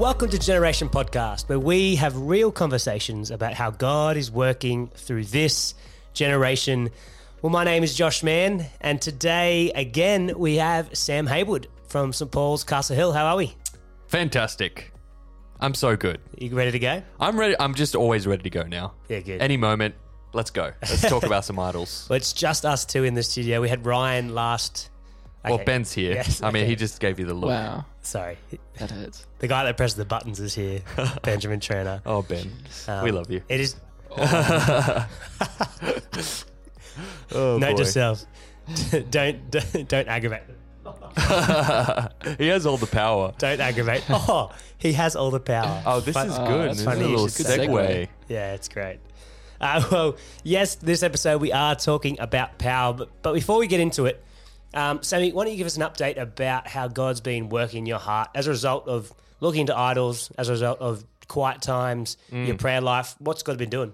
Welcome to Generation Podcast, where we have real conversations about how God is working through this generation. Well, my name is Josh Mann, and today again we have Sam Haywood from St Paul's Castle Hill. How are we? Fantastic. I'm so good. You ready to go? I'm ready. I'm just always ready to go now. Yeah, good. Any moment, let's go. Let's talk about some idols. Well, it's just us two in the studio. We had Ryan last. Well, Ben's here. Yes, I mean, okay. he just gave you the look. Wow, Sorry, that hurts. the guy that presses the buttons is here, Benjamin Trainer. Oh, Ben, Um, we love you. It is. Oh, Note boy. yourself. don't, don't don't aggravate. he has all the power. Don't aggravate. Oh, he has all the power. Oh, this Fun- is Oh, good. that's This funny. is a little good segue. segue. Yeah, it's great. Uh, well, yes, this episode we are talking about power, but, but before we get into it, um, Sammy, why don't you give us an update about how God's been working in your heart as a result of looking into idols, as a result of quiet times, Mm. your prayer life? What's God been doing?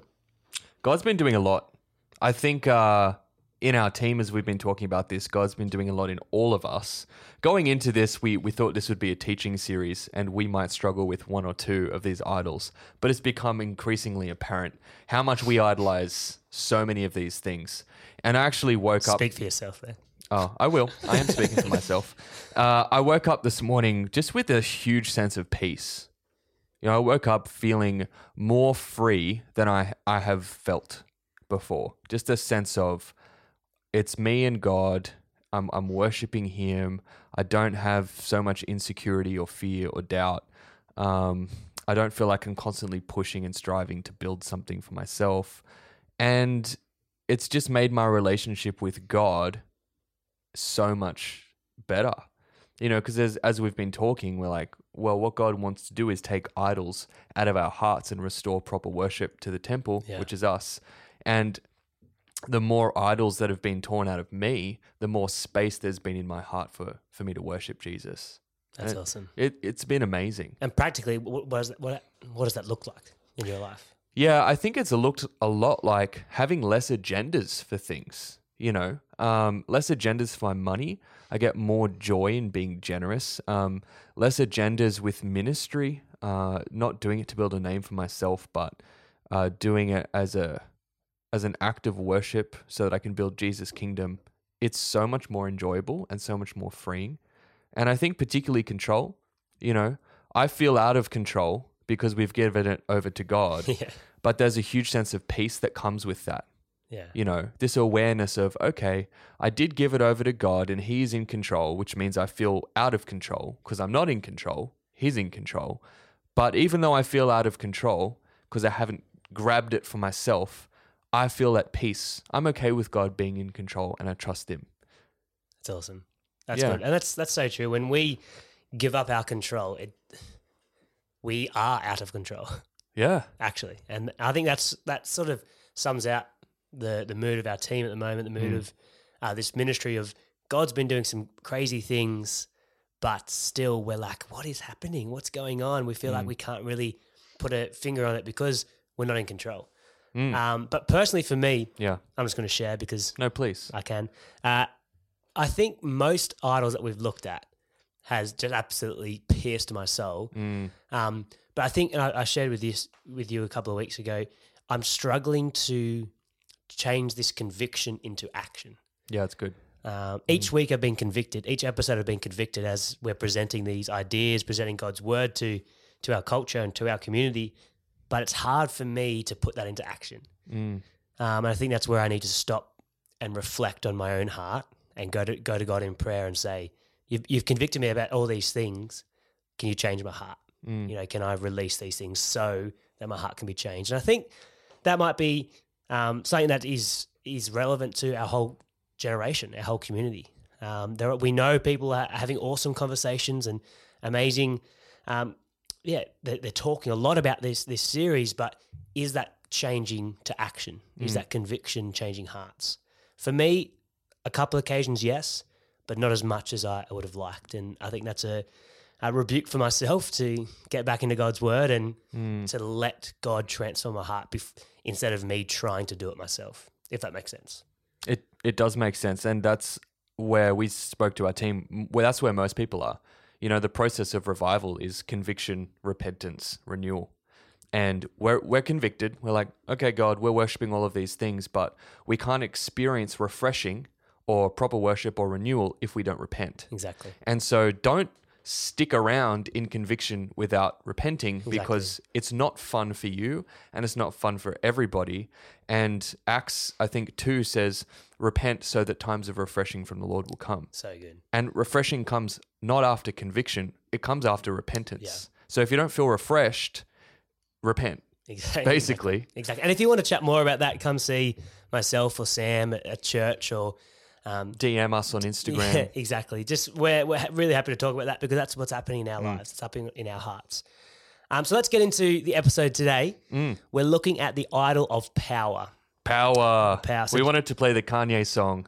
God's been doing a lot. I think uh, in our team, as we've been talking about this, God's been doing a lot in all of us. Going into this, we, we thought this would be a teaching series and we might struggle with one or two of these idols, but it's become increasingly apparent how much we idolize so many of these things. And I actually woke up. Speak for yourself there. Oh, I will. I am speaking for myself. Uh, I woke up this morning just with a huge sense of peace. You know, I woke up feeling more free than I, I have felt before. Just a sense of it's me and God. I'm, I'm worshiping Him. I don't have so much insecurity or fear or doubt. Um, I don't feel like I'm constantly pushing and striving to build something for myself. And it's just made my relationship with God so much better. You know, because as, as we've been talking, we're like, well, what God wants to do is take idols out of our hearts and restore proper worship to the temple, Yeah. which is us. And the more idols that have been torn out of me, the more space there's been in my heart for, for me to worship Jesus. That's And awesome. It, it's been amazing. And practically, what, what, does that, what, what does that look like in your life? Yeah, I think it's looked a lot like having less agendas for things. You know, um, less agendas for my money. I get more joy in being generous. Um, less agendas with ministry. Uh, not doing it to build a name for myself, but uh, doing it as a as an act of worship, so that I can build Jesus' kingdom. It's so much more enjoyable and so much more freeing. And I think particularly control. You know, I feel out of control because we've given it over to God yeah. but there's a huge sense of peace that comes with that. Yeah. You know, this awareness of, okay, I did give it over to God and He's in control, which means I feel out of control because I'm not in control. He's in control. But even though I feel out of control because I haven't grabbed it for myself, I feel at peace. I'm okay with God being in control and I trust Him. That's awesome. That's Yeah. good, and that's that's so true. When we give up our control, it we are out of control, Yeah. actually. And I think that's that sort of sums out the the mood of our team at the moment. The mood Mm. of uh, this ministry of God's been doing some crazy things, but still we're like, what is happening? What's going on? We feel like Mm. we can't really put a finger on it because we're not in control. Mm. Um, but personally, for me, Yeah. I'm just going to share because No, please. I can. Uh, I think most idols that we've looked at has just absolutely pierced my soul. Mm. Um, but I think, and I, I shared with this with you a couple of weeks ago, I'm struggling to change this conviction into action. Yeah, it's good. Um, each week I've been convicted. Each episode I've been convicted as we're presenting these ideas, presenting God's word to to our culture and to our community. But it's hard for me to put that into action. Mm. Um, and I think that's where I need to stop and reflect on my own heart and go to go to God in prayer and say, "You've, you've convicted me about all these things. Can you change my heart? Mm. You know, can I release these things so that my heart can be changed?" And I think that might be um, something that is is relevant to our whole generation, our whole community. Um, there, are- we know people are having awesome conversations and amazing. Um, yeah, they're, they're talking a lot about this this series, but is that changing to action? Is Mm. that conviction changing hearts? For me, a couple occasions, yes, but not as much as I would have liked. And I think that's a, a rebuke for myself to get back into God's word and Mm. to let God transform my heart bef- instead of me trying to do it myself, if that makes sense. It it does make sense, and that's where we spoke to our team. Well, that's where most people are. you know, the process of revival is conviction, repentance, renewal. And we're, we're convicted. We're like, okay, God, we're worshiping all of these things, but we can't experience refreshing or proper worship or renewal if we don't repent. Exactly. And so don't stick around in conviction without repenting because it's not fun for you and it's not fun for everybody. And Acts, I think, 2 says, repent so that times of refreshing from the Lord will come. So good. And refreshing comes not after conviction, it comes after repentance. Yeah. So if you don't feel refreshed, repent, Exactly. basically. Exactly. And if you want to chat more about that, come see myself or Sam at church or. Um, DM us on Instagram. yeah, exactly. Just we're, we're really happy to talk about that because that's what's happening in our Mm. lives. It's happening in our hearts. Um, so let's get into the episode today. Mm. We're looking at the idol of power. Power. Power. So- We wanted to play the Kanye song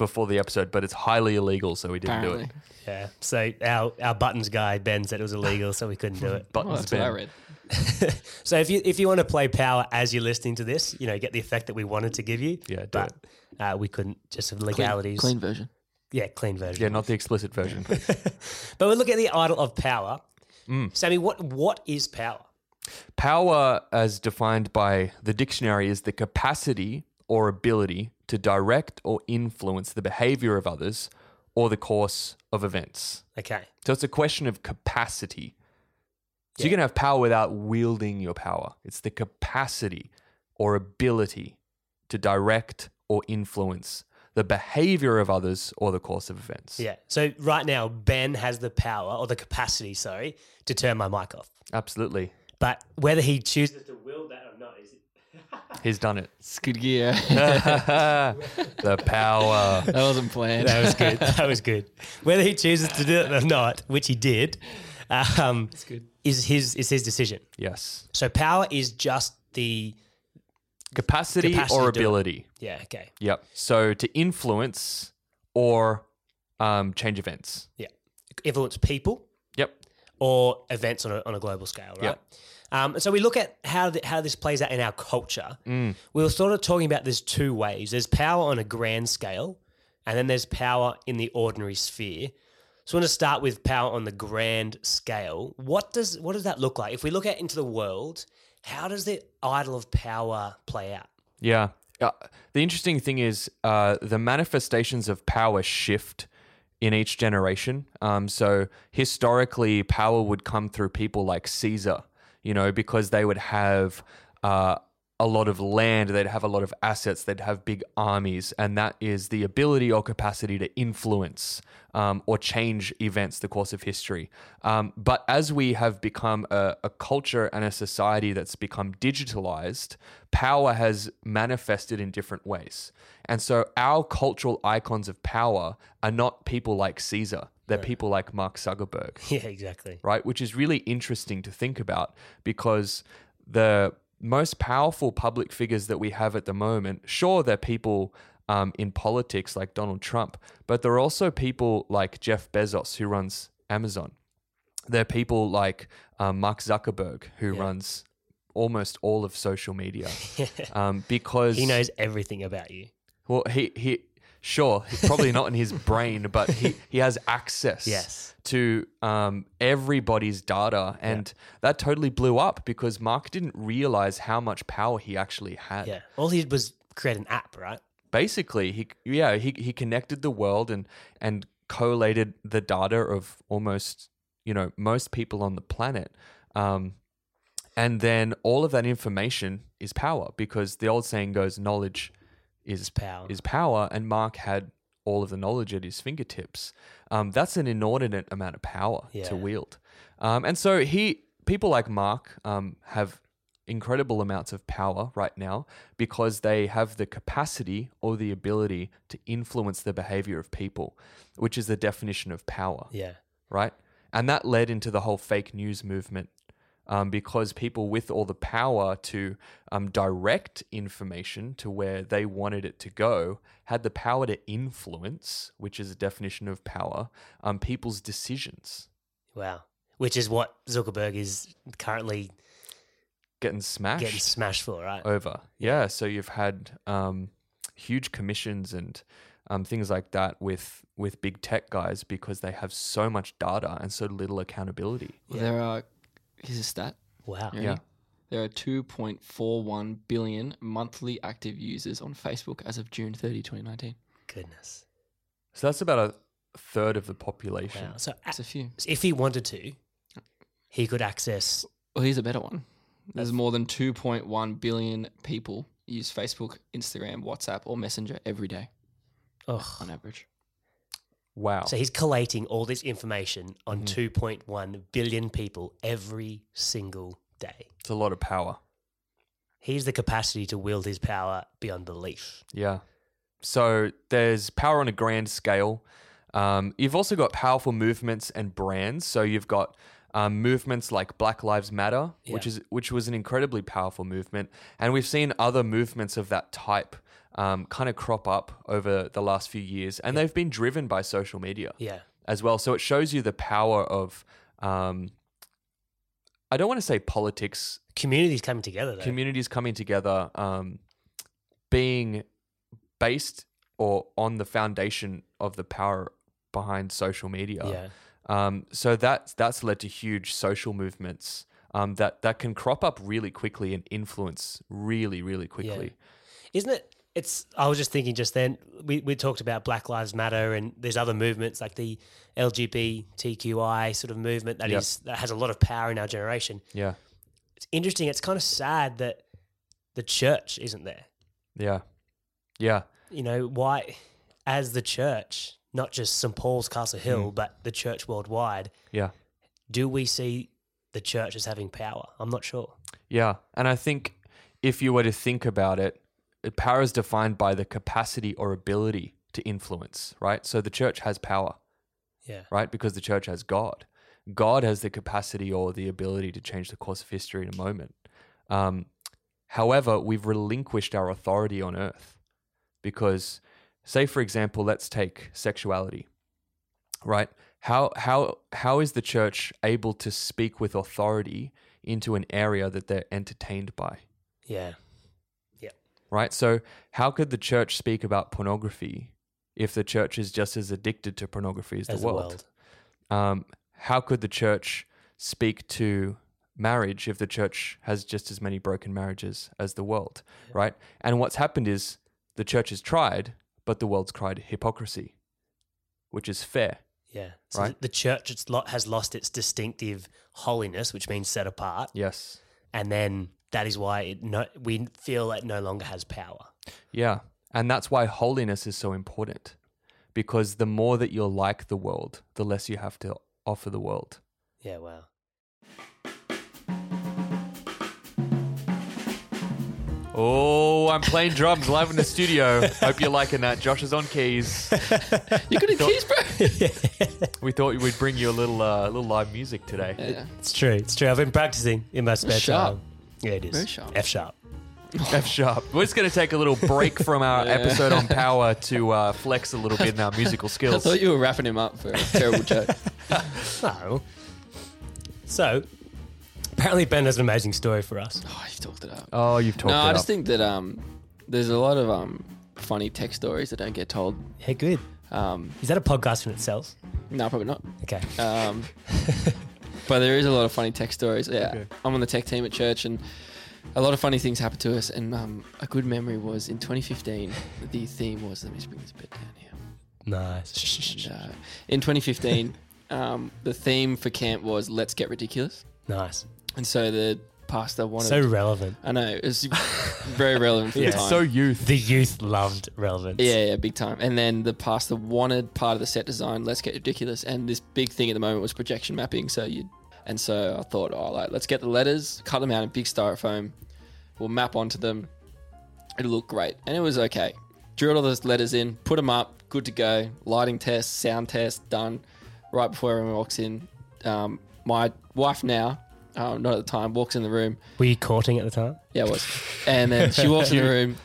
before the episode, but it's highly illegal, so we didn't do it. Yeah. So our, our buttons guy Ben said it was illegal, so we couldn't do it. Well, Buttons that's what I Ben. read. So if you if you want to play power as you're listening to this, you know, get the effect that we wanted to give you. Yeah, do but uh, we couldn't just of Clean, legalities. clean version. Yeah, clean version. Yeah, not the explicit version. But we look at the idol of power. Mm. Sammy, what what is power? Power, as defined by the dictionary, is the capacity or ability to direct or influence the behavior of others or the course of events. Okay. So it's a question of capacity. So you can have power without wielding your power. It's the capacity or ability to direct or influence the behavior of others or the course of events. Yeah. So right now, Ben has the power or the capacity, sorry, to turn my mic off. Absolutely. But whether he chooses to will that or not is He's done it. It's good gear. the power. that wasn't planned. that was good. that was good. Whether he chooses to do it or not, which he did, um, good. is his is his decision. Yes. So power is just the Capacity, Capacity or to do it. ability. yeah okay Yep. So to influence or um, change events. yeah influence people Yep. or events on a, on a global scale, right? Um, so we look at how th- how this plays out in our culture. We were sort of talking about there's two ways. There's power on a grand scale, and then there's power in the ordinary sphere. So I want to start with power on the grand scale. What does what does that look like? If we look out into the world, how does the idol of power play out? Yeah. Uh, the interesting thing is uh, the manifestations of power shift in each generation. Um, so historically, power would come through people like Caesar, you know, because they would have uh, a lot of land, they'd have a lot of assets, they'd have big armies, and that is the ability or capacity to influence um, or change events, the course of history. Um, but as we have become a, a culture and a society that's become digitalized, power has manifested in different ways. And so our cultural icons of power are not people like Caesar, they're people like Mark Zuckerberg Yeah, exactly. right? Which is really interesting to think about because the most powerful public figures that we have at the moment, sure, they're people um, in politics like Donald Trump, but there are also people like Jeff Bezos who runs Amazon. There are people like um, Mark Zuckerberg who Yeah. runs almost all of social media um, because He knows everything about you. Well, he he sure probably not in his brain, but he he has access Yes. to um, everybody's data, and that totally blew up because Mark didn't realize how much power he actually had. Yeah. All he did was create an app, right? Basically, he yeah he he connected the world and and collated the data of almost you know most people on the planet. Um, and then all of that information is power because the old saying goes, knowledge is Power. is power, and Mark had all of the knowledge at his fingertips. Um, that's an inordinate amount of power Yeah. to wield, um, and so he people like Mark um, have incredible amounts of power right now because they have the capacity or the ability to influence the behavior of people, which is the definition of power yeah. right? And that led into the whole fake news movement um, because people with all the power to um, direct information to where they wanted it to go had the power to influence, which is a definition of power, um, people's decisions. Wow. Which is what Zuckerberg is currently Getting smashed getting smashed for, right? over. Yeah. So you've had um, huge commissions and um, things like that with with big tech guys because they have so much data and so little accountability. Well, Yeah. There are. Here's a stat. Wow. You Yeah. There are 2.41 billion monthly active users on Facebook as of June 30, 2019. Goodness. So that's about a third of the population. Wow. So, a- That's a few. if he wanted to, he could access. Well, here's a better one. There's more than 2.1 billion people use Facebook, Instagram, WhatsApp, or Messenger every day Oh, on average. Wow. so he's collating all this information on Mhm. 2.1 billion people every single day. It's a lot of power. He's the capacity to wield his power beyond belief. Yeah. So there's power on a grand scale. Um, you've also got powerful movements and brands. So you've got um, movements like Black Lives Matter, which is which was an incredibly powerful movement, and we've seen other movements of that type um, kind of crop up over the last few years, and they've been driven by social media Yeah. as well. So it shows you the power of. Um, I don't want to say politics Communities coming together, though. communities coming together, um, being based or on the foundation of the power behind social media. yeah. Um, so that's that's led to huge social movements um, that that can crop up really quickly and influence really really quickly. Isn't it? It's. I was just thinking just then. We we talked about Black Lives Matter and there's other movements like the LGBTQI sort of movement that is Yep. that has a lot of power in our generation. Yeah, It's interesting. It's kind of sad that the church isn't there. yeah, yeah, You know why? As the church, not just St Paul's Castle Hill, Mm. but the church worldwide, yeah, do we see the church as having power? I'm not sure. yeah. And I think if you were to think about it, power is defined by the capacity or ability to influence, right? So the church has power. Yeah. right? Because the church has God. God has the capacity or the ability to change the course of history in a moment. Um, however, we've relinquished our authority on earth because, say, for example, let's take sexuality, right? How, how, how is the church able to speak with authority into an area that they're entertained by? Yeah. Right? So, how could the church speak about pornography if the church is just as addicted to pornography as, As the world? Um, how could the church speak to marriage if the church has just as many broken marriages as the world, Yeah. right? And what's happened is the church has tried, but the world's cried hypocrisy, which is fair. Yeah. So Right. the church has lost its distinctive holiness, which means set apart. Yes. And then that is why it no, we feel it no longer has power. Yeah. And that's why holiness is so important because the more that you're like the world, the less you have to offer the world. Yeah, wow. Oh, I'm playing drums live in the studio. Hope you're liking that. Josh is on keys. You got a keys, bro? We thought we'd bring you a little, uh, little live music today. yeah. It's true. It's true. I've been practicing in my spare sharp. time. Yeah, it is. Very sharp. F sharp. F sharp. We're just going to take a little break from our Yeah. episode on power to uh, flex a little bit in our musical skills. I skills. thought you were wrapping him up for a terrible joke. No. So, apparently Ben has an amazing story for us. Oh, you've talked it up. Oh, you've talked no, it I up. just think that um, there's a lot of um, funny tech stories that don't get told. Yeah, good. Um, Is that a podcast in itself? no, probably not. Okay. Um, but there is a lot of funny tech stories. Yeah, Okay. I'm on the tech team at church, and a lot of funny things happen to us. And um, a good memory was in 2015. The theme was let me just bring this bit down here. Nice. And, uh, in 2015, um, the theme for camp was "Let's get ridiculous," Nice. and so the pastor wanted. So relevant. I know it's very relevant for Yeah. the time. so youth. The youth loved relevance. Yeah, yeah, big time. And then the pastor wanted part of the set design. Let's get ridiculous. And this big thing at the moment was projection mapping. So you, and so I thought, oh, like let's get the letters, cut them out in big styrofoam. We'll map onto them. It'll look great. And it was okay. Drilled all those letters in, put them up, good to go. Lighting test, sound test, done. Right before everyone walks in, um, my wife now, um, not at the time, walks in the room. Were you courting at the time? Yeah, it was. And then she walks in the room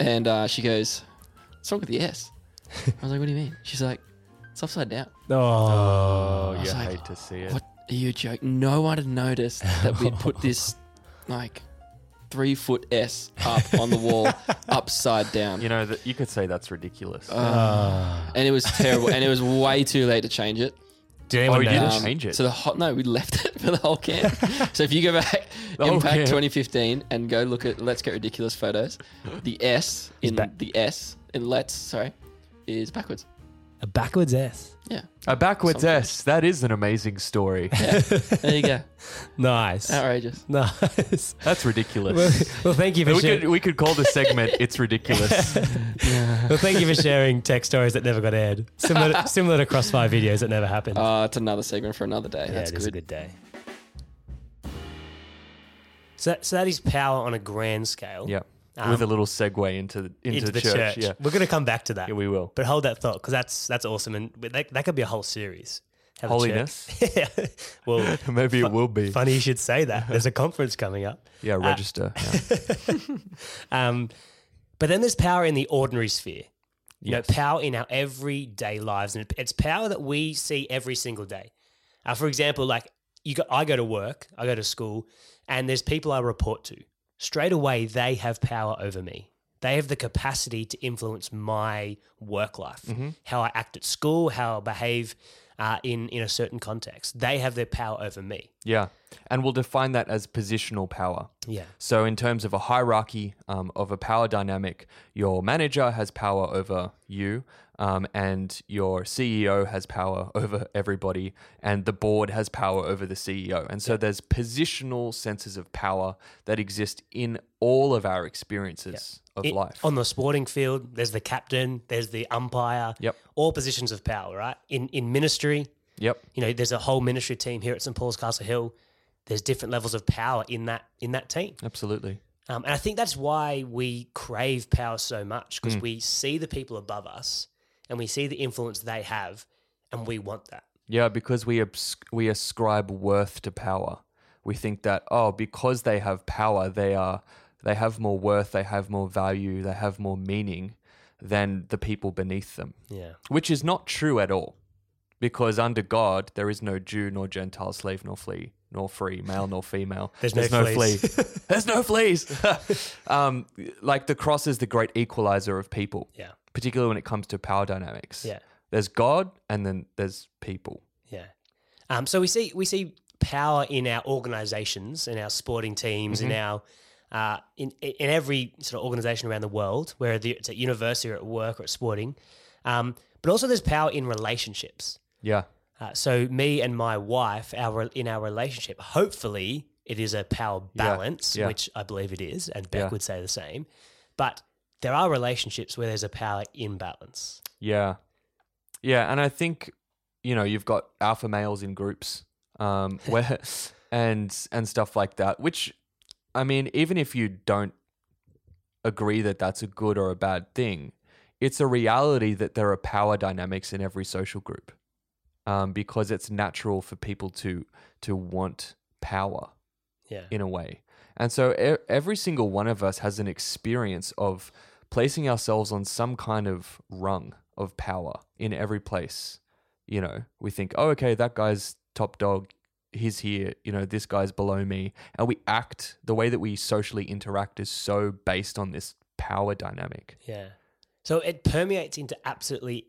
and uh, she goes, What's wrong with the S? I was like, What do you mean? She's like, It's upside down. Oh, Oh, I you like, hate to see it. What are you joking? No one had noticed that we'd put this like three foot S up on the wall, upside down. You know that you could say that's ridiculous. Uh, and it was terrible. and it was way too late to change it. Did oh, anyone you know? didn't Um, change it. So the hot no, we left it for the whole camp. so if you go back The Impact 2015 and go look at Let's Get Ridiculous photos, the S in ba- the S in Let's sorry is backwards. A backwards S. Yeah, A backwards Sometimes. S. That is an amazing story. yeah. there you go. Nice. Outrageous. Nice. That's ridiculous. well, well, thank you for we sharing. could we could call the segment "It's Ridiculous." Well, thank you for sharing tech stories that never got aired. Similar, to, similar to Crossfire videos that never happened. Uh, it's another segment for another day. yeah, That's it is a good. good day. So, so that is power on a grand scale. yeah, Um, with a little segue into the, into, into, the, church. church. Yeah, We're going to come back to that. yeah, we will. But hold that thought because that's that's awesome, and that, that could be a whole series. Have Holiness. yeah. Well, Maybe it will be. funny you should say that. There's a conference coming up. Yeah, register. yeah. Um, but then there's power in the ordinary sphere. You Yes. know, power in our everyday lives, and it's power that we see every single day. Uh, for example, like you, go, I go to work, I go to school, and there's people I report to. Straight away, they have power over me. They have the capacity to influence my work life, Mm-hmm. how I act at school, how I behave uh, in in a certain context. They have their power over me. yeah, and we'll define that as positional power. Yeah, So, in terms of a hierarchy um, of a power dynamic, your manager has power over you, um, and your CEO has power over everybody, and the board has power over the CEO. And so, there's positional senses of power that exist in all of our experiences of It- life. On the sporting field, there's the captain, there's the umpire. Yep. All positions of power, right? In in ministry, yep. you know, there's a whole ministry team here at St Paul's Castle Hill. There's different levels of power in that in that team, Absolutely. um, and I think that's why we crave power so much Mm. because we see the people above us and we see the influence they have, and we want that. Yeah, because we abs- we ascribe worth to power. We think that oh, because they have power, they are they have more worth, they have more value, they have more meaning than the people beneath them. Yeah, Which is not true at all. Because under God there is no Jew nor Gentile, slave nor flea, nor free, male nor female. There's no fleas. flea. There's no fleas. um, like the cross is the great equalizer of people, yeah, particularly when it comes to power dynamics. yeah. There's God and then there's people. Yeah. Um, so we see we see power in our organisations, in our sporting teams, in our uh, in in every sort of organisation around the world, whether it's at university or at work or at sporting. Um, but also, there's power in relationships. Yeah. Uh, so me and my wife, our in our relationship, hopefully it is a power balance, yeah. which I believe it is, and Beck Yeah. would say the same. But there are relationships where there's a power imbalance. Yeah. Yeah, and I think you know, you've got alpha males in groups um where and and stuff like that, which I mean, even if you don't agree that that's a good or a bad thing, it's a reality that there are power dynamics in every social group. Um, because it's natural for people to to want power Yeah. in a way. And so e- every single one of us has an experience of placing ourselves on some kind of rung of power in every place. You know, we think, oh, okay, that guy's top dog. He's here. You know, this guy's below me. And we act, the way that we socially interact is so based on this power dynamic. Yeah. So it permeates into absolutely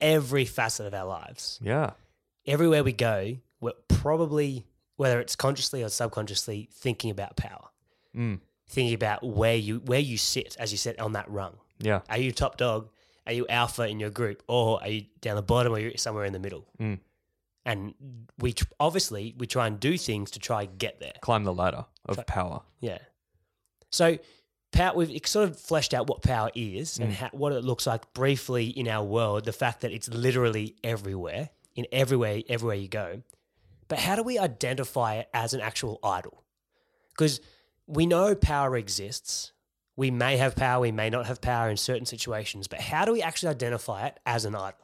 every facet of our lives. Yeah. Everywhere we go, we're probably, whether it's consciously or subconsciously, thinking about power, Mm. thinking about where you where you sit, as you said, on that rung. Yeah. Are you top dog? Are you alpha in your group, or are you down the bottom, or you're somewhere in the middle? Mm. And we tr- obviously we try and do things to try and get there. Climb the ladder of Try- power. Yeah. So, power, we've sort of fleshed out what power is Mm. and how, what it looks like briefly in our world. The fact that it's literally everywhere, in everywhere, everywhere you go. But how do we identify it as an actual idol? Because we know power exists. We may have power, we may not have power in certain situations. But how do we actually identify it as an idol?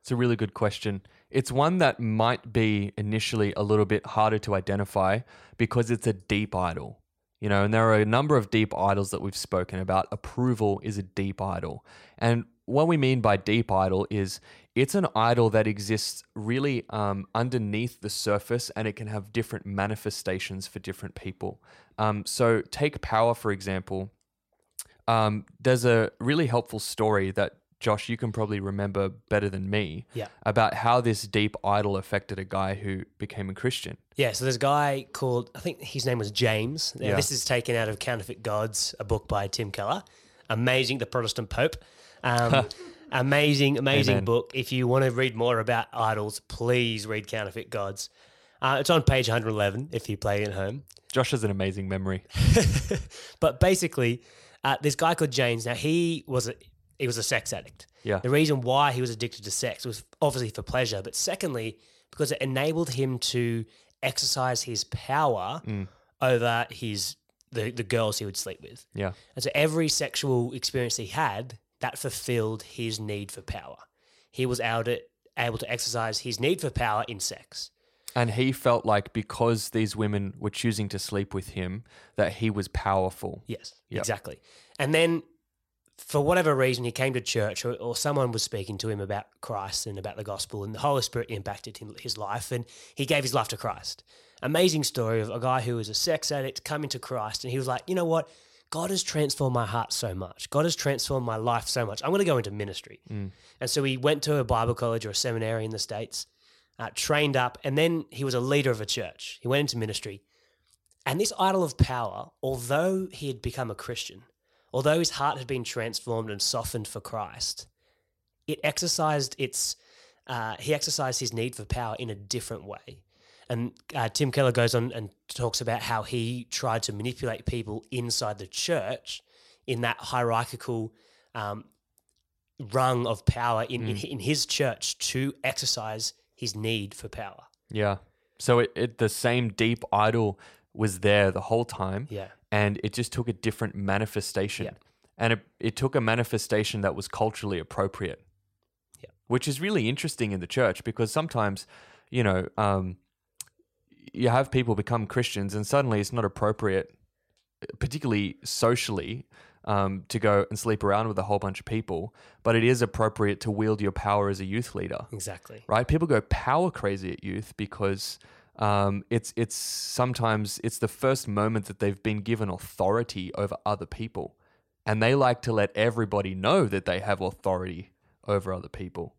It's a really good question. It's one that might be initially a little bit harder to identify because it's a deep idol. You know, and there are a number of deep idols that we've spoken about. Approval is a deep idol. And what we mean by deep idol is it's an idol that exists really um, underneath the surface and it can have different manifestations for different people. Um, so, take power, for example. Um, there's a really helpful story that Josh, you can probably remember better than me Yeah. about how this deep idol affected a guy who became a Christian. Yeah, so there's a guy called, I think his name was James. Now, Yeah. This is taken out of Counterfeit Gods, a book by Tim Keller. Amazing, the Protestant Pope. Um, amazing, amazing Amen. book. If you want to read more about idols, please read Counterfeit Gods. Uh, it's on page 111 if you play it at home. Josh has an amazing memory. But basically, uh, this guy called James. Now he was a he was a sex addict. Yeah. The reason why he was addicted to sex was obviously for pleasure, but secondly because it enabled him to exercise his power Mm. over his the the girls he would sleep with. Yeah. And so every sexual experience he had that fulfilled his need for power. He was able to able to exercise his need for power in sex. And he felt like because these women were choosing to sleep with him, that he was powerful. Yes, Yep. exactly. And then, for whatever reason, he came to church, or, or someone was speaking to him about Christ and about the gospel, and the Holy Spirit impacted him, his life, and he gave his life to Christ. Amazing story of a guy who was a sex addict coming to Christ, and he was like, you know what? God has transformed my heart so much. God has transformed my life so much. I'm going to go into ministry. And so he went to a Bible college or a seminary in the States, uh, trained up, and then he was a leader of a church. He went into ministry. And this idol of power, although he had become a Christian, although his heart had been transformed and softened for Christ, it exercised its, uh, he exercised his need for power in a different way. And uh, Tim Keller goes on and talks about how he tried to manipulate people inside the church in that hierarchical um, rung of power in, in, in his church to exercise his need for power. Yeah. So it, it the same deep idol was there the whole time. Yeah. And it just took a different manifestation. Yeah. And it, it took a manifestation that was culturally appropriate. Yeah. Which is really interesting in the church because sometimes, you know, um, you have people become Christians and suddenly it's not appropriate, particularly socially, um, to go and sleep around with a whole bunch of people. But it is appropriate to wield your power as a youth leader Exactly. right? People go power crazy at youth because um, it's it's sometimes it's the first moment that they've been given authority over other people, and they like to let everybody know that they have authority over other people,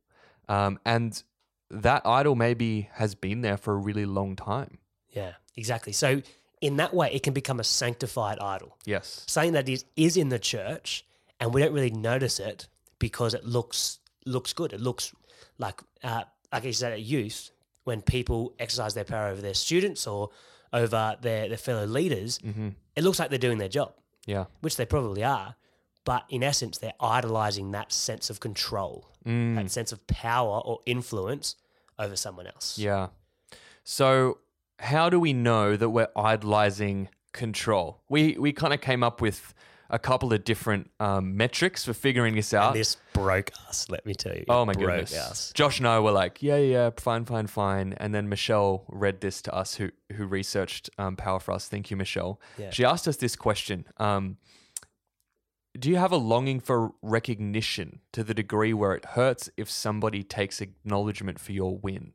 um, and that idol maybe has been there for a really long time. Yeah, exactly. So in that way, it can become a sanctified idol, Yes. something that is is in the church, and we don't really notice it because it looks looks good. It looks like uh, like you said at youth when people exercise their power over their students or over their their fellow leaders. It looks like they're doing their job, Yeah. which they probably are. But in essence, they're idolizing that sense of control, that sense of power or influence over someone else. Yeah. So, how do we know that we're idolizing control? We we kind of came up with a couple of different um, metrics for figuring this out. This broke us, let me tell you. Oh my goodness. us. Josh and I were like, yeah, yeah, fine, fine, fine. And then Michelle read this to us, who who researched um, Power for Us. Thank you, Michelle. Yeah. She asked us this question: um, Do you have a longing for recognition to the degree where it hurts if somebody takes acknowledgement for your win?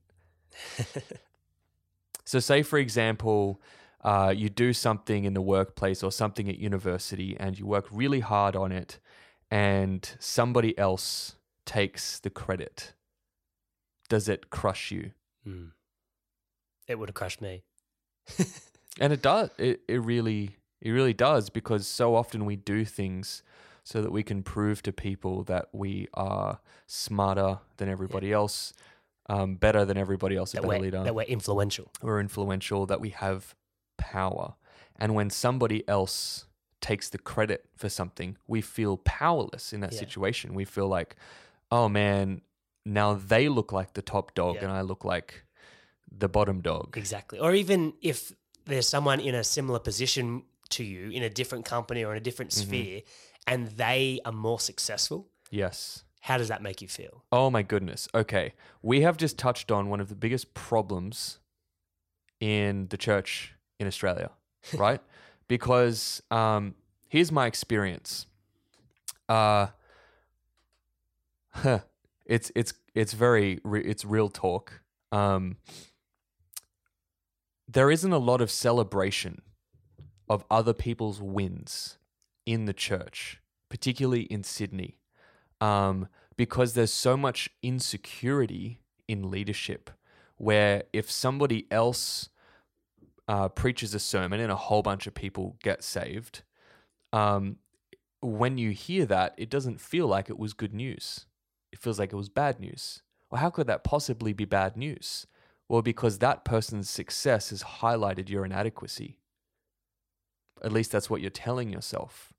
so, say for example. Uh, you do something in the workplace or something at university and you work really hard on it and somebody else takes the credit, does it crush you? Hmm. It would have crushed me. And it does. It, it really it really does because so often we do things so that we can prove to people that we are smarter than everybody else, um, better than everybody else, a better leader. that we're influential. we're influential, that we have power. And when somebody else takes the credit for something, we feel powerless in that Yeah. situation. We feel like, oh man, now they look like the top dog Yeah. and I look like the bottom dog. Exactly. Or even if there's someone in a similar position to you in a different company or in a different Mm-hmm. sphere and they are more successful, Yes. how does that make you feel? Oh my goodness. Okay. We have just touched on one of the biggest problems in the church in Australia, right? because um, here's my experience. Uh, huh, it's it's it's very re- it's real talk. Um, there isn't a lot of celebration of other people's wins in the church, particularly in Sydney, um, because there's so much insecurity in leadership. Where if somebody else uh, preaches a sermon and a whole bunch of people get saved, um, when you hear that, it doesn't feel like it was good news. It feels like it was bad news. Well, how could that possibly be bad news? Well, because that person's success has highlighted your inadequacy. At least that's what you're telling yourself.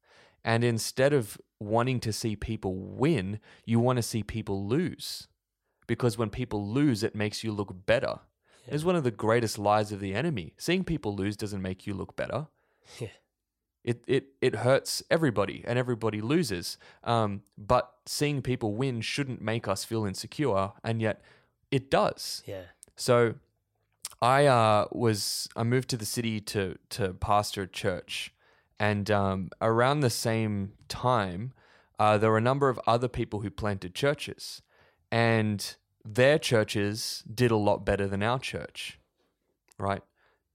And instead of wanting to see people win, you want to see people lose. Because when people lose, it makes you look better. Yeah. It's one of the greatest lies of the enemy. Seeing people lose doesn't make you look better. Yeah. It, it, it hurts everybody and everybody loses. Um, but seeing people win shouldn't make us feel insecure. And yet it does. Yeah. So I uh, was I moved to the city to to pastor a church, and um, around the same time, uh, there were a number of other people who planted churches, and their churches did a lot better than our church, right?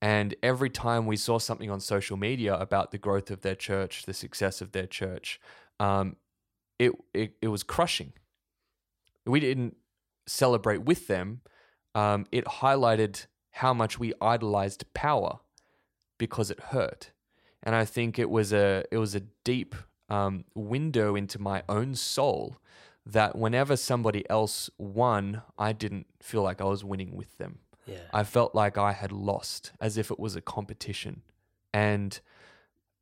And every time we saw something on social media about the growth of their church, the success of their church, um, it, it it was crushing. We didn't celebrate with them, um, it highlighted how much we idolized power because it hurt. And I think it was a it was a deep um, window into my own soul that whenever somebody else won, I didn't feel like I was winning with them. Yeah. I felt like I had lost, as if it was a competition. And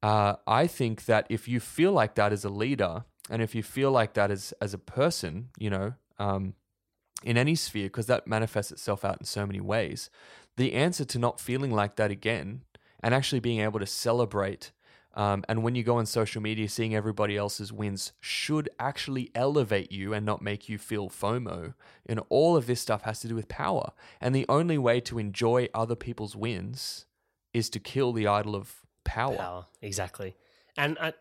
uh, I think that if you feel like that as a leader, and if you feel like that as as a person, you know, um, in any sphere, because that manifests itself out in so many ways, the answer to not feeling like that again, and actually being able to celebrate. Um, and when you go on social media, seeing everybody else's wins should actually elevate you and not make you feel FOMO. And all of this stuff has to do with power. And the only way to enjoy other people's wins is to kill the idol of power. Power. Exactly. And I,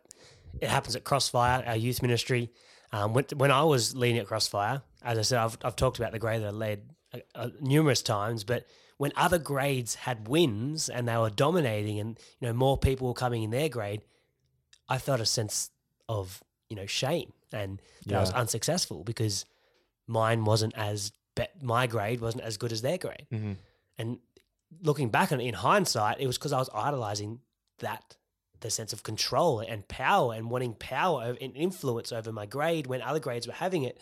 it happens at Crossfire, our youth ministry. Um, when, when I was leading at Crossfire, as I said, I've, I've talked about the grade that I led uh, uh, numerous times, but when other grades had wins and they were dominating and you know more people were coming in their grade, I felt a sense of you know shame and that I was unsuccessful because mine wasn't as be- my grade wasn't as good as their grade. Mhm. And looking back on it in hindsight, it was because I was idolizing that the sense of control and power and wanting power and influence over my grade when other grades were having it.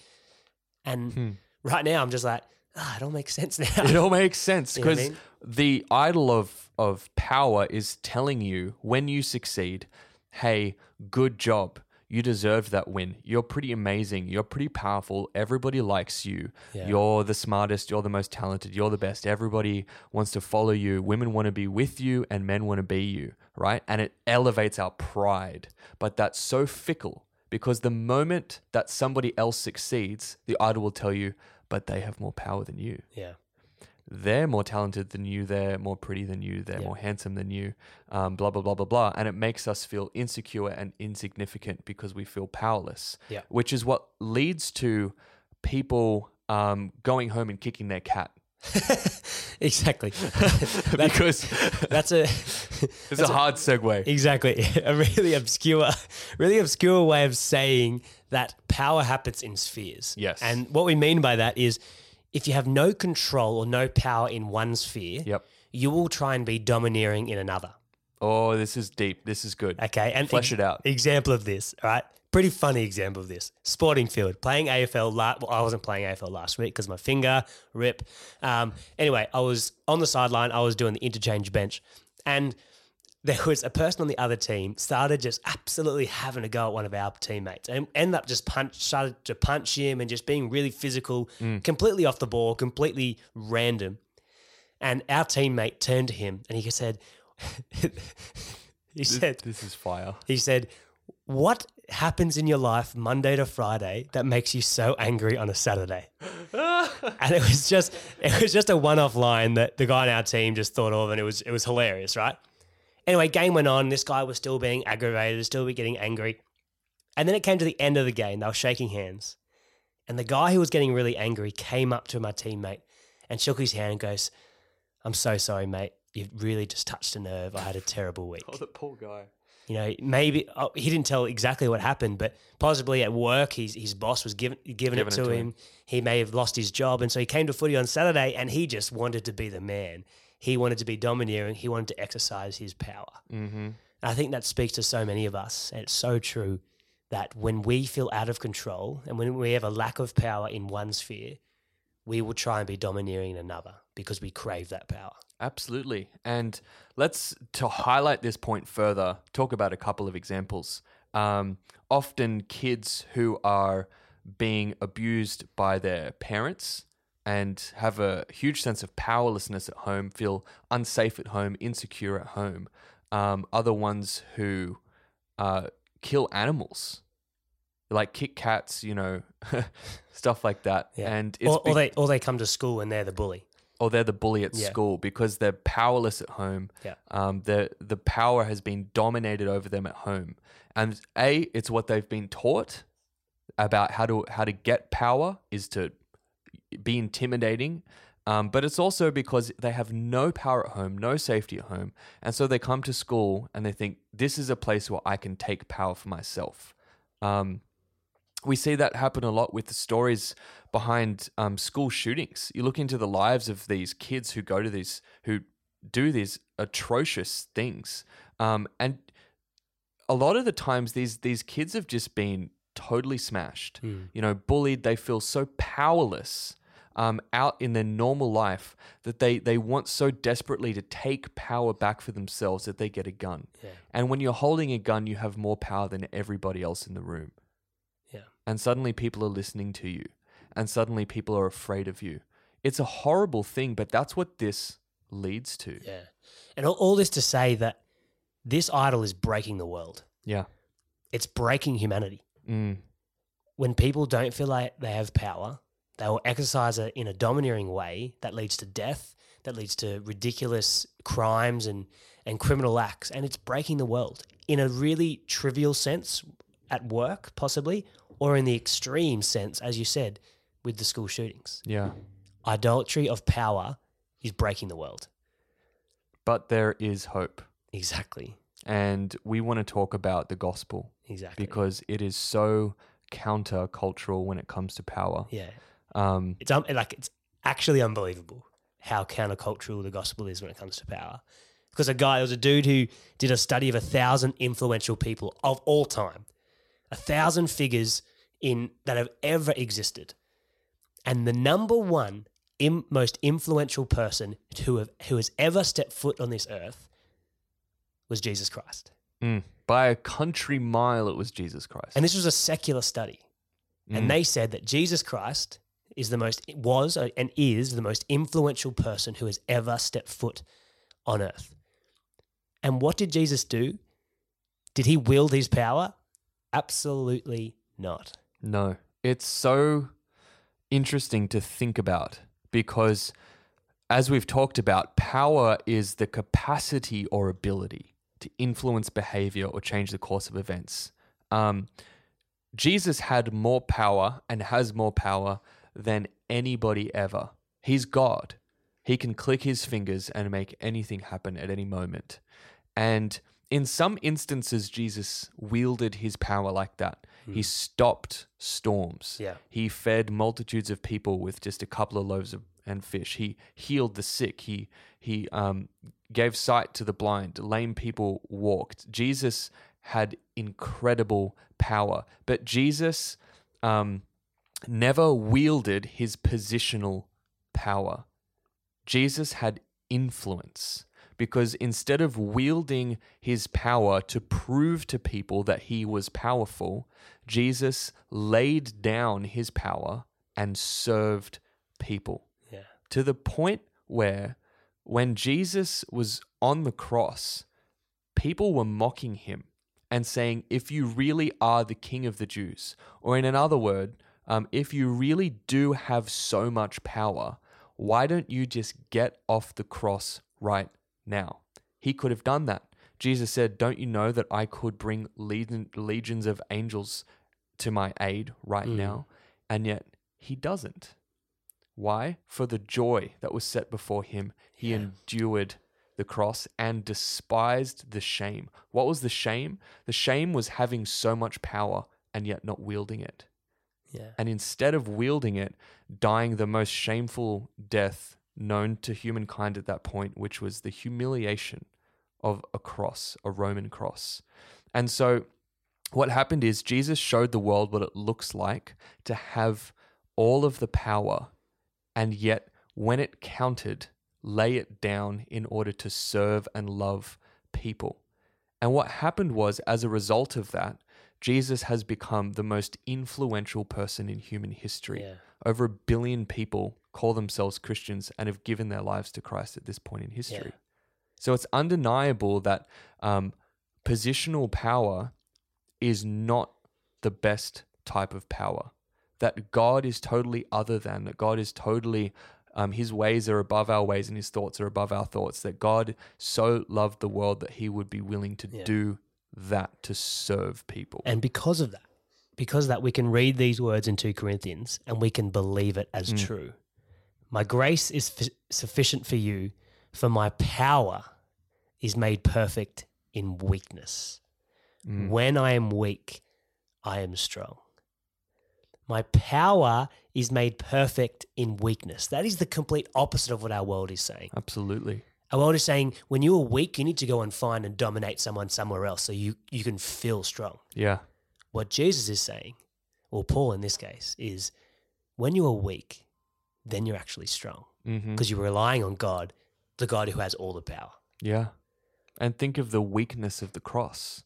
And Hmm. right now, I'm just like, ah, it all makes sense now. It all makes sense You know I because mean? the idol of of power is telling you when you succeed, hey, good job. You deserved that win. You're pretty amazing. You're pretty powerful. Everybody likes you. Yeah. You're the smartest. You're the most talented. You're the best. Everybody wants to follow you. Women want to be with you, and men want to be you, right? And it elevates our pride. But that's so fickle because the moment that somebody else succeeds, the idol will tell you, but they have more power than you yeah. they're more talented than you, they're more pretty than you, they're Yeah. more handsome than you, um, blah, blah, blah, blah, blah. And it makes us feel insecure and insignificant because we feel powerless, Yeah. which is what leads to people um, going home and kicking their cat. exactly. because That's a it's a hard segue. exactly a really obscure, really obscure way of saying that power happens in spheres. Yes. And what we mean by that is, if you have no control or no power in one sphere, Yep. you will try and be domineering in another. Oh, this is deep. This is good. Okay, and Flesh it out. Example of this, right? Pretty funny example of this. Sporting field, playing AFL. La- well, I wasn't playing AFL last week because my finger rip. Um, anyway, I was on the sideline. I was doing the interchange bench, and there was a person on the other team started just absolutely having a go at one of our teammates, and ended up just punch started to punch him and just being really physical, completely off the ball, completely random. And our teammate turned to him and he said, he said, This is fire. he said, What happens in your life Monday to Friday that makes you so angry on a Saturday? and it was just it was just a one-off line that the guy on our team just thought of and it was it was hilarious, right? Anyway, game went on, this guy was still being aggravated, still be getting angry. And then it came to the end of the game, they were shaking hands. And the guy who was getting really angry came up to my teammate and shook his hand and goes, I'm so sorry, mate. You've really just touched a nerve. I had a terrible week. Oh, the poor guy. You know, maybe oh, he didn't tell exactly what happened, but possibly at work, his his boss was given given it it to him. He may have lost his job, and so he came to footy on Saturday, and he just wanted to be the man. He wanted to be domineering. He wanted to exercise his power. Mm-hmm. I think that speaks to so many of us, and it's so true that when we feel out of control and when we have a lack of power in one sphere, we will try and be domineering in another because we crave that power. Absolutely. And let's, to highlight this point further, talk about a couple of examples. Um, often kids who are being abused by their parents and have a huge sense of powerlessness at home, feel unsafe at home, insecure at home, um, are the ones who uh, kill animals. Like kick cats, you know, stuff like that, Yeah. and it's Or, be- or they or they come to school and they're the bully. Or they're the bully at Yeah. school because they're powerless at home. Yeah. Um, the the power has been dominated over them at home, and a it's what they've been taught about how to how to get power is to be intimidating. Um, but it's also because they have no power at home, no safety at home, and so they come to school and they think this is a place where I can take power for myself. Um, we see that happen a lot with the stories behind um, school shootings. You look into the lives of these kids who go to these, who do these atrocious things, um, and a lot of the times these these kids have just been totally smashed. You know, bullied. They feel so powerless. Um, out in their normal life, that they they want so desperately to take power back for themselves that they get a gun. Yeah. And when you're holding a gun, you have more power than everybody else in the room. And suddenly people are listening to you and suddenly people are afraid of you it's a horrible thing but that's what this leads to Yeah. And all, all this to say that this idol is breaking the world. yeah It's breaking humanity. mm, When people don't feel like they have power, they will exercise it in a domineering way that leads to death, that leads to ridiculous crimes and, and criminal acts. And it's breaking the world in a really trivial sense at work, possibly, or in the extreme sense, as you said, with the school shootings. yeah Idolatry of power is breaking the world. but there is hope Exactly. and we want to talk about the gospel Exactly. because it is so counter-cultural when it comes to power yeah. um, it's um, like it's actually unbelievable how countercultural the gospel is when it comes to power. Because a guy, there was a dude who did a study of a thousand influential people of all time, a thousand figures in that have ever existed, and the number one Im, most influential person who have, who has ever stepped foot on this earth was Jesus Christ. mm, by a country mile it was jesus christ And this was a secular study. Mm. And they said that Jesus Christ is the most was and is the most influential person who has ever stepped foot on earth. And what did Jesus do? Did he wield his power? Absolutely not. No, it's so interesting to think about because, as we've talked about, power is the capacity or ability to influence behavior or change the course of events. Um, Jesus had more power and has more power than anybody ever. He's God. He can click his fingers and make anything happen at any moment. And in some instances, Jesus wielded his power like that. He stopped storms. Yeah. He fed multitudes of people with just a couple of loaves of, and fish. He healed the sick. He he um, gave sight to the blind. Lame people walked. Jesus had incredible power, but Jesus um, never wielded his positional power. Jesus had influence because instead of wielding his power to prove to people that he was powerful, Jesus laid down his power and served people Yeah. to the point where when Jesus was on the cross, people were mocking him and saying, If you really are the king of the Jews, or in another word, um, if you really do have so much power, why don't you just get off the cross right now? He could have done that. Jesus said, Don't you know that I could bring legions of angels to my aid right mm. now? And yet he doesn't. Why? For the joy that was set before him, he Yeah. endured the cross and despised the shame. What was the shame? The shame was having so much power and yet not wielding it. Yeah. And instead of wielding it, dying the most shameful death known to humankind at that point, which was the humiliation of a cross, a Roman cross. And so, what happened is Jesus showed the world what it looks like to have all of the power, and yet, when it counted, lay it down in order to serve and love people. And what happened was, as a result of that, Jesus has become the most influential person in human history. Yeah. Over a billion people call themselves Christians and have given their lives to Christ at this point in history. Yeah. So it's undeniable that um, positional power is not the best type of power. That God is totally other than, that God is totally, um, his ways are above our ways and his thoughts are above our thoughts. That God so loved the world that he would be willing to Yeah. do that to serve people. And because of that, because of that, we can read these words in 2 Corinthians and we can believe it as Mm. true. My grace is f- sufficient for you, for my power is made perfect in weakness. Mm. When I am weak, I am strong. My power is made perfect in weakness. That is the complete opposite of what our world is saying. Absolutely. Our world is saying when you are weak, you need to go and find and dominate someone somewhere else so you, you can feel strong. Yeah. What Jesus is saying, or Paul in this case, is when you are weak, then you're actually strong mm-hmm. because you're relying on God, the God who has all the power. Yeah. And think of the weakness of the cross.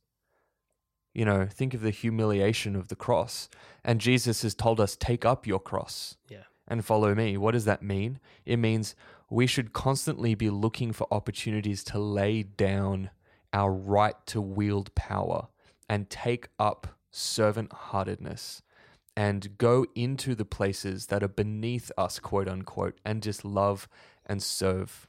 You know, think of the humiliation of the cross. And Jesus has told us, take up your cross Yeah. and follow me. What does that mean? It means we should constantly be looking for opportunities to lay down our right to wield power and take up servant heartedness and go into the places that are beneath us, quote unquote, and just love and serve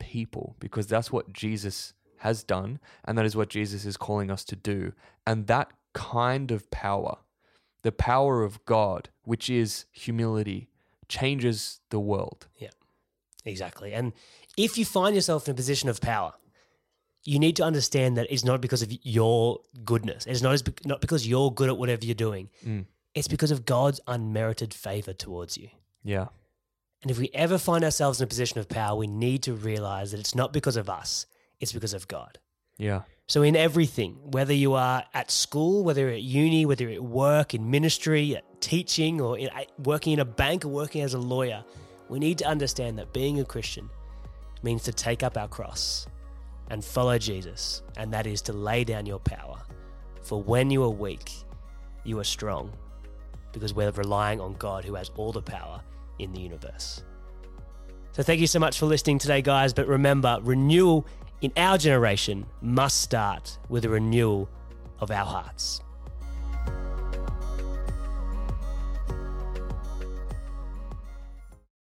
people because that's what Jesus has done and that is what Jesus is calling us to do. And that kind of power, the power of God, which is humility, changes the world. Exactly. And if you find yourself in a position of power, you need to understand that it's not because of your goodness. It's not, as, not because you're good at whatever you're doing. Mm. It's because of God's unmerited favor towards you. Yeah. And if we ever find ourselves in a position of power, we need to realize that it's not because of us, it's because of God. Yeah. So, in everything, whether you are at school, whether you're at uni, whether you're at work, in ministry, at teaching, or in, working in a bank or working as a lawyer, we need to understand that being a Christian means to take up our cross and follow Jesus, and that is to lay down your power. For when you are weak, you are strong, because we're relying on God who has all the power in the universe. So, thank you so much for listening today, guys. But remember, renewal in our generation must start with a renewal of our hearts.